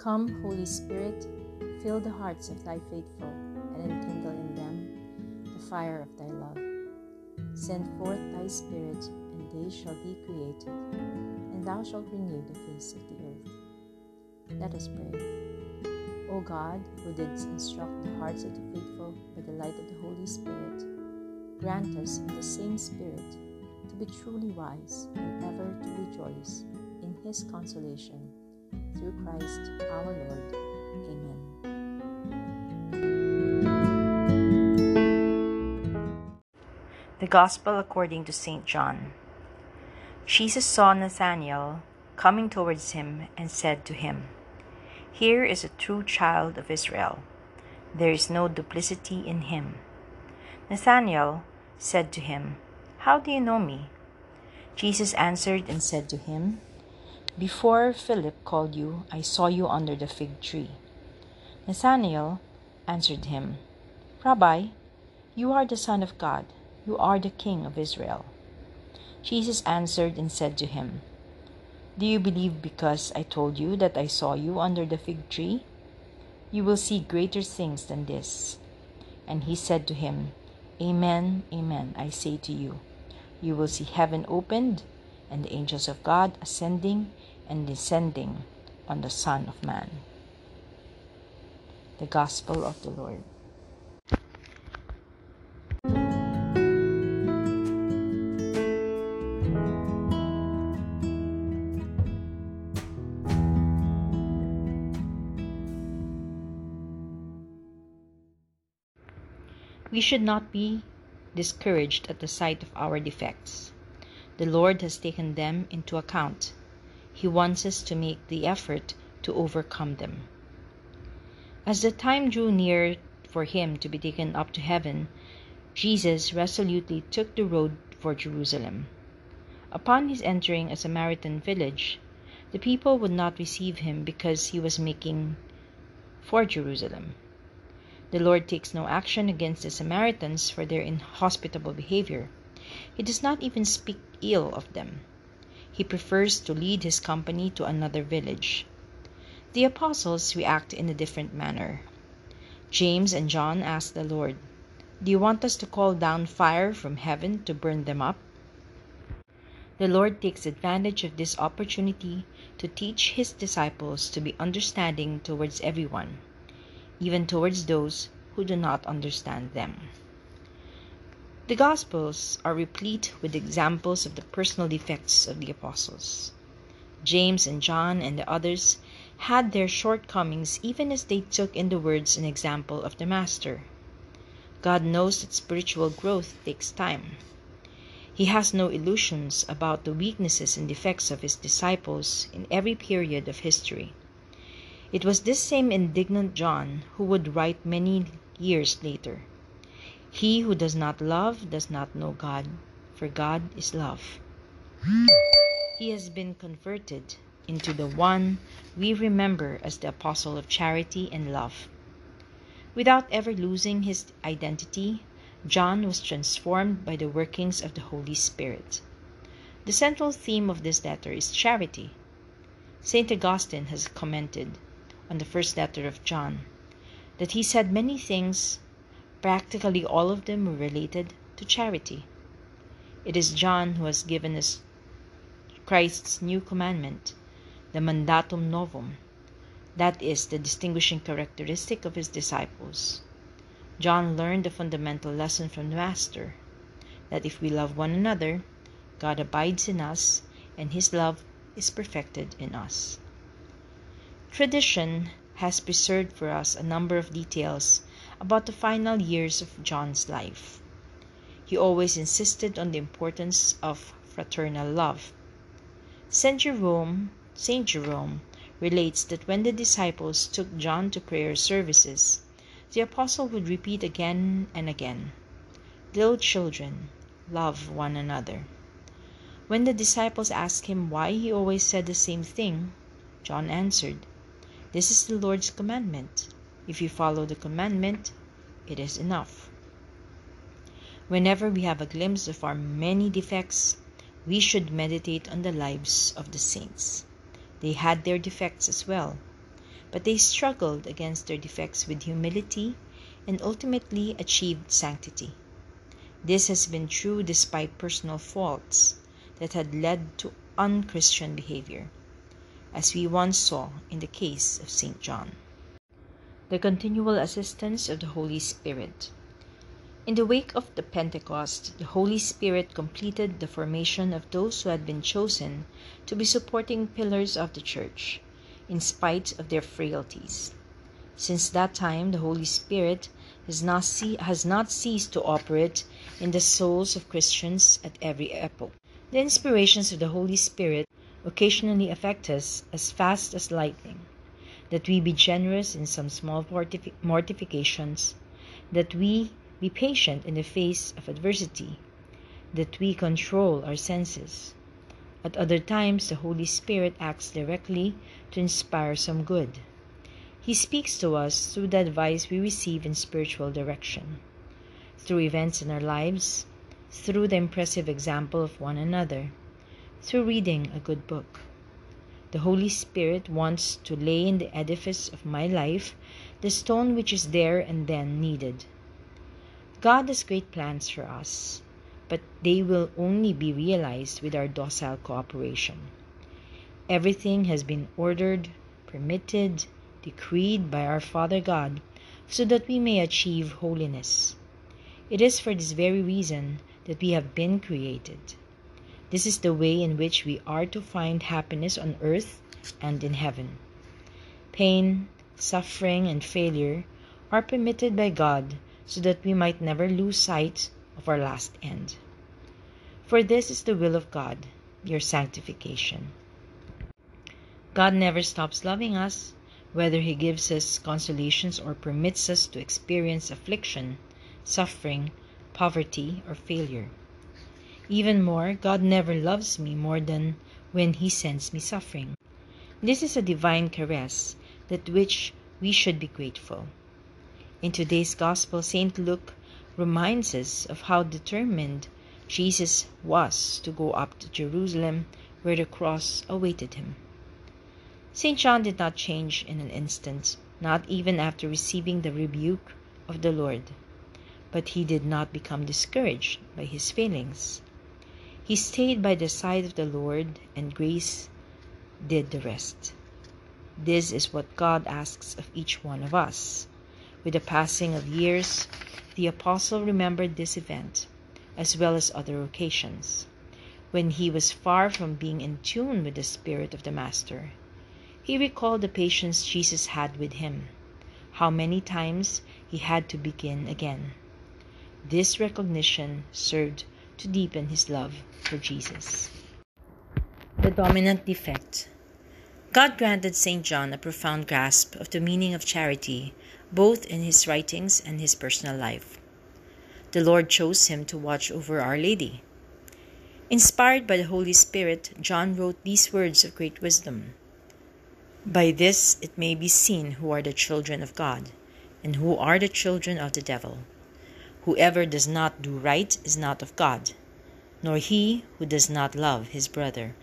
Come, Holy Spirit, fill the hearts of thy faithful, and enkindle in them the fire of thy love. Send forth thy Spirit, and they shall be created, and thou shalt renew the face of the earth. Let us pray. O God, who didst instruct the hearts of the faithful by the light of the Holy Spirit, grant us in the same Spirit to be truly wise and ever to rejoice in his consolation. Through Christ our Lord. Amen. The Gospel according to St. John. Jesus saw Nathanael coming towards him and said to him, Here is a true child of Israel. There is no duplicity in him. Nathanael said to him, How do you know me? Jesus answered and said to him, Before Philip called you, I saw you under the fig tree. Nathanael answered him, Rabbi, you are the Son of God, you are the King of Israel. Jesus answered and said to him, Do you believe because I told you that I saw you under the fig tree? You will see greater things than this. And he said to him, Amen, amen, I say to you, you will see heaven opened and the angels of God ascending and descending on the Son of Man. The Gospel of the Lord. We should not be discouraged at the sight of our defects. The Lord has taken them into account. He wants us to make the effort to overcome them. As the time drew near for him to be taken up to heaven, Jesus resolutely took the road for Jerusalem. Upon his entering a Samaritan village, the people would not receive him because he was making for Jerusalem. The Lord takes no action against the Samaritans for their inhospitable behavior. He does not even speak ill of them. He prefers to lead his company to another village. The apostles react in a different manner. James and John ask the Lord, Do you want us to call down fire from heaven to burn them up? The Lord takes advantage of this opportunity to teach his disciples to be understanding towards everyone even towards those who do not understand them. The Gospels are replete with examples of the personal defects of the apostles. James and John and the others had their shortcomings even as they took in the words and example of the Master. God knows that spiritual growth takes time. He has no illusions about the weaknesses and defects of his disciples in every period of history. It was this same indignant John who would write many years later He who does not love does not know God, for God is love. He has been converted into the one we remember as the apostle of charity and love. Without ever losing his identity, John was transformed by the workings of the Holy Spirit. The central theme of this letter is charity. St. Augustine has commented on the first letter of John that he said many things, practically all of them were related to charity. It is John who has given us Christ's new commandment, the mandatum novum. That is the distinguishing characteristic of his disciples. John learned the fundamental lesson from the Master that if we love one another, God abides in us and his love is perfected in us. Tradition has preserved for us a number of details about the final years of John's life. He always insisted on the importance of fraternal love. Saint Jerome, Saint Jerome relates that when the disciples took John to prayer services, the apostle would repeat again and again, Little children, love one another. When the disciples asked him why he always said the same thing, John answered, this is the Lord's commandment. If you follow the commandment, it is enough. Whenever we have a glimpse of our many defects, we should meditate on the lives of the saints. They had their defects as well, but they struggled against their defects with humility and ultimately achieved sanctity. This has been true despite personal faults that had led to unchristian behavior, as we once saw in the case of St. John. The continual assistance of the Holy Spirit. In the wake of the Pentecost, the Holy Spirit completed the formation of those who had been chosen to be supporting pillars of the Church, in spite of their frailties. Since that time, the Holy Spirit has not, has not ceased to operate in the souls of Christians at every epoch. The inspirations of the Holy Spirit occasionally affect us as fast as lightning, that we be generous in some small mortifications, that we be patient in the face of adversity, that we control our senses. At other times, the Holy Spirit acts directly to inspire some good. He speaks to us through the advice we receive in spiritual direction, through events in our lives, through the impressive example of one another, through reading a good book. The Holy Spirit wants to lay in the edifice of my life the stone which is there and then needed. God has great plans for us, but they will only be realized with our docile cooperation. Everything has been ordered, permitted, decreed by our Father God so that we may achieve holiness. It is for this very reason that we have been created. This is the way in which we are to find happiness on earth and in heaven. Pain, suffering, and failure are permitted by God so that we might never lose sight of our last end. For this is the will of God, your sanctification. God never stops loving us, whether He gives us consolations or permits us to experience affliction, suffering, poverty, or failure. Even more, God never loves me more than when He sends me suffering. This is a divine caress that which we should be grateful. In today's Gospel, St. Luke reminds us of how determined Jesus was to go up to Jerusalem where the cross awaited him. St. John did not change in an instant, not even after receiving the rebuke of the Lord but he did not become discouraged by his failings. He stayed by the side of the Lord, and grace did the rest. This is what God asks of each one of us. With the passing of years, the apostle remembered this event, as well as other occasions, when he was far from being in tune with the Spirit of the Master. He recalled the patience Jesus had with him, how many times he had to begin again. This recognition served to deepen his love for Jesus. The dominant defect. God granted St. John a profound grasp of the meaning of charity, both in his writings and his personal life. The Lord chose him to watch over Our Lady. Inspired by the Holy Spirit, John wrote these words of great wisdom By this it may be seen who are the children of God, and who are the children of the devil. Whoever does not do right is not of God, nor he who does not love his brother.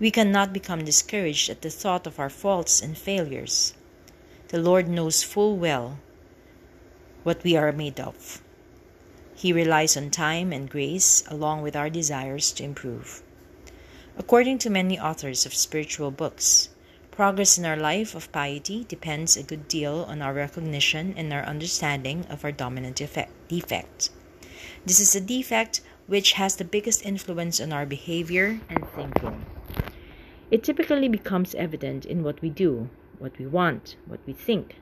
We cannot become discouraged at the thought of our faults and failures. The Lord knows full well what we are made of. He relies on time and grace along with our desires to improve. According to many authors of spiritual books, Progress in our life of piety depends a good deal on our recognition and our understanding of our dominant defect. This is a defect which has the biggest influence on our behavior and thinking. It typically becomes evident in what we do, what we want, what we think.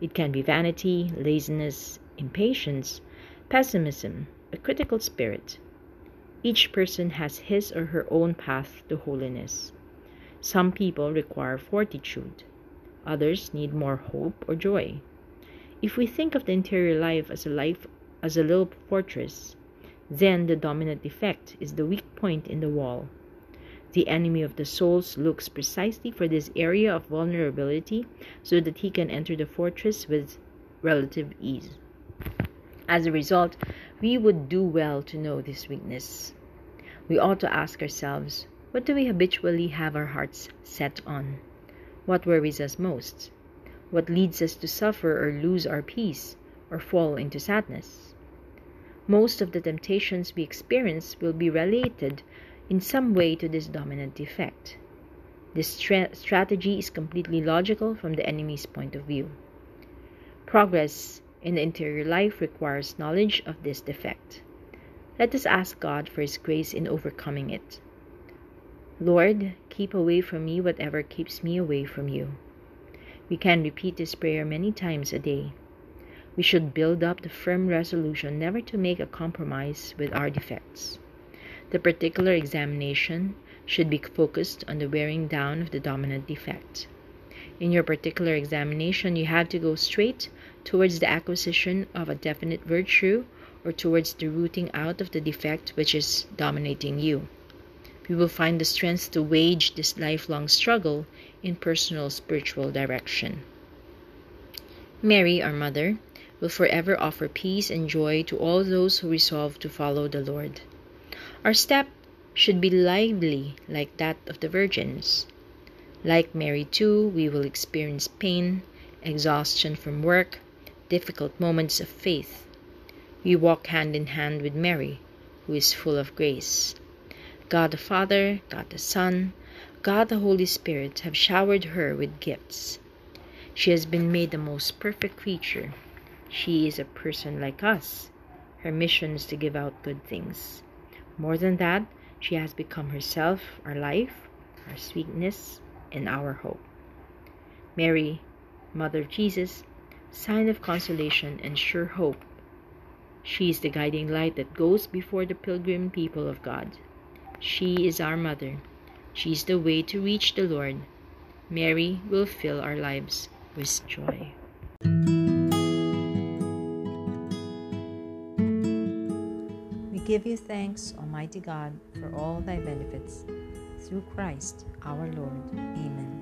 It can be vanity, laziness, impatience, pessimism, a critical spirit. Each person has his or her own path to holiness. Some people require fortitude, others need more hope or joy. If we think of the interior life as a life as a little fortress, then the dominant defect is the weak point in the wall. The enemy of the souls looks precisely for this area of vulnerability so that he can enter the fortress with relative ease. As a result, we would do well to know this weakness. We ought to ask ourselves what do we habitually have our hearts set on? What worries us most? What leads us to suffer or lose our peace or fall into sadness? Most of the temptations we experience will be related in some way to this dominant defect. This stra- strategy is completely logical from the enemy's point of view. Progress in the interior life requires knowledge of this defect. Let us ask God for His grace in overcoming it. Lord, keep away from me whatever keeps me away from you. We can repeat this prayer many times a day. We should build up the firm resolution never to make a compromise with our defects. The particular examination should be focused on the wearing down of the dominant defect. In your particular examination, you have to go straight towards the acquisition of a definite virtue or towards the rooting out of the defect which is dominating you. We will find the strength to wage this lifelong struggle in personal spiritual direction. Mary, our mother, will forever offer peace and joy to all those who resolve to follow the Lord. Our step should be lively like that of the virgins. Like Mary, too, we will experience pain, exhaustion from work, difficult moments of faith. We walk hand in hand with Mary, who is full of grace. God the Father, God the Son, God the Holy Spirit have showered her with gifts. She has been made the most perfect creature. She is a person like us. Her mission is to give out good things. More than that, she has become herself our life, our sweetness, and our hope. Mary, Mother of Jesus, sign of consolation and sure hope. She is the guiding light that goes before the pilgrim people of God. She is our mother. She is the way to reach the Lord. Mary will fill our lives with joy. We give you thanks, Almighty God, for all thy benefits. Through Christ our Lord. Amen.